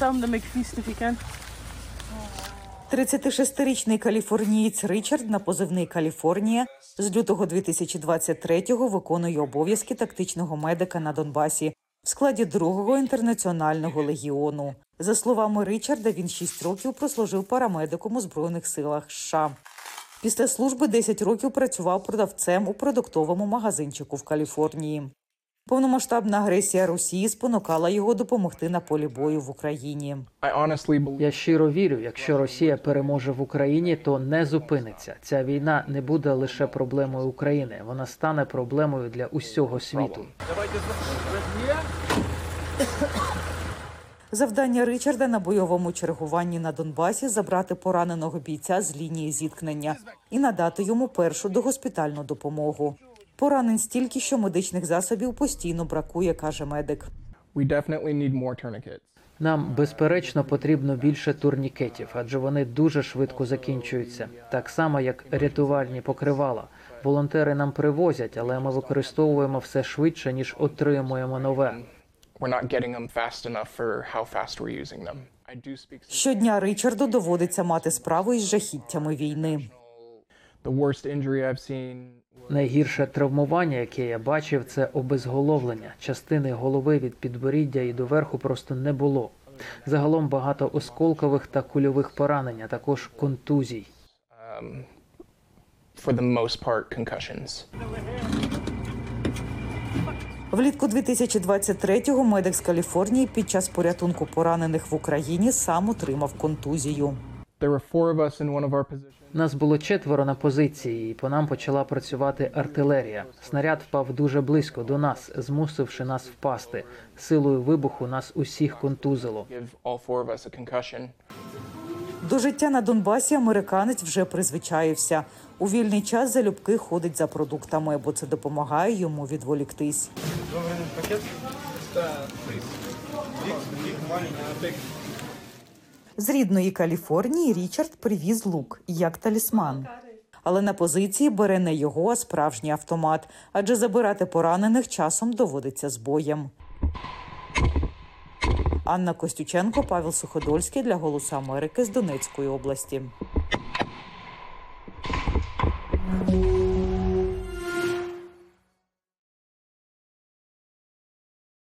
Make feast if he can. 36-річний каліфорнієць Ричард на позивний Каліфорнія з лютого 2023-го виконує обов'язки тактичного медика на Донбасі в складі другого інтернаціонального легіону. За словами Ричарда, він 6 років прослужив парамедиком у збройних силах США. Після служби 10 років працював продавцем у продуктовому магазинчику в Каліфорнії. Повномасштабна агресія Росії спонукала його допомогти на полі бою в Україні. Я щиро вірю, якщо Росія переможе в Україні, то не зупиниться. Ця війна не буде лише проблемою України, вона стане проблемою для усього світу. Завдання Ричарда на бойовому чергуванні на Донбасі забрати пораненого бійця з лінії зіткнення і надати йому першу догоспітальну допомогу. Поранень стільки, що медичних засобів постійно бракує, каже медик. we definitely need more tourniquets. Нам безперечно потрібно більше турнікетів, адже вони дуже швидко закінчуються, так само як рятувальні покривала. Волонтери нам привозять, але ми використовуємо все швидше ніж отримуємо нове. Щодня Ричарду доводиться мати справу із жахіттями війни. Найгірше травмування, яке я бачив, це обезголовлення. Частини голови від підборіддя і до верху просто не було. Загалом багато осколкових та кульових поранень, а також контузій. for the most part concussions. Влітку 2023-го медик з Каліфорнії під час порятунку поранених в Україні сам отримав контузію. There were four of us in one of our positions. Нас було четверо на позиції, і по нам почала працювати артилерія. Снаряд впав дуже близько до нас, змусивши нас впасти. Силою вибуху нас усіх контузило. Give all four of us a concussion. До життя на Донбасі американець вже призвичаївся. У вільний час залюбки ходить за продуктами, бо це допомагає йому відволіктись. З рідної Каліфорнії Річард привіз лук як талісман. Але на позиції бере не його, а справжній автомат, адже забирати поранених часом доводиться з боєм. Анна Костюченко, Павел Суходольський для Голосу Америки з Донецької області.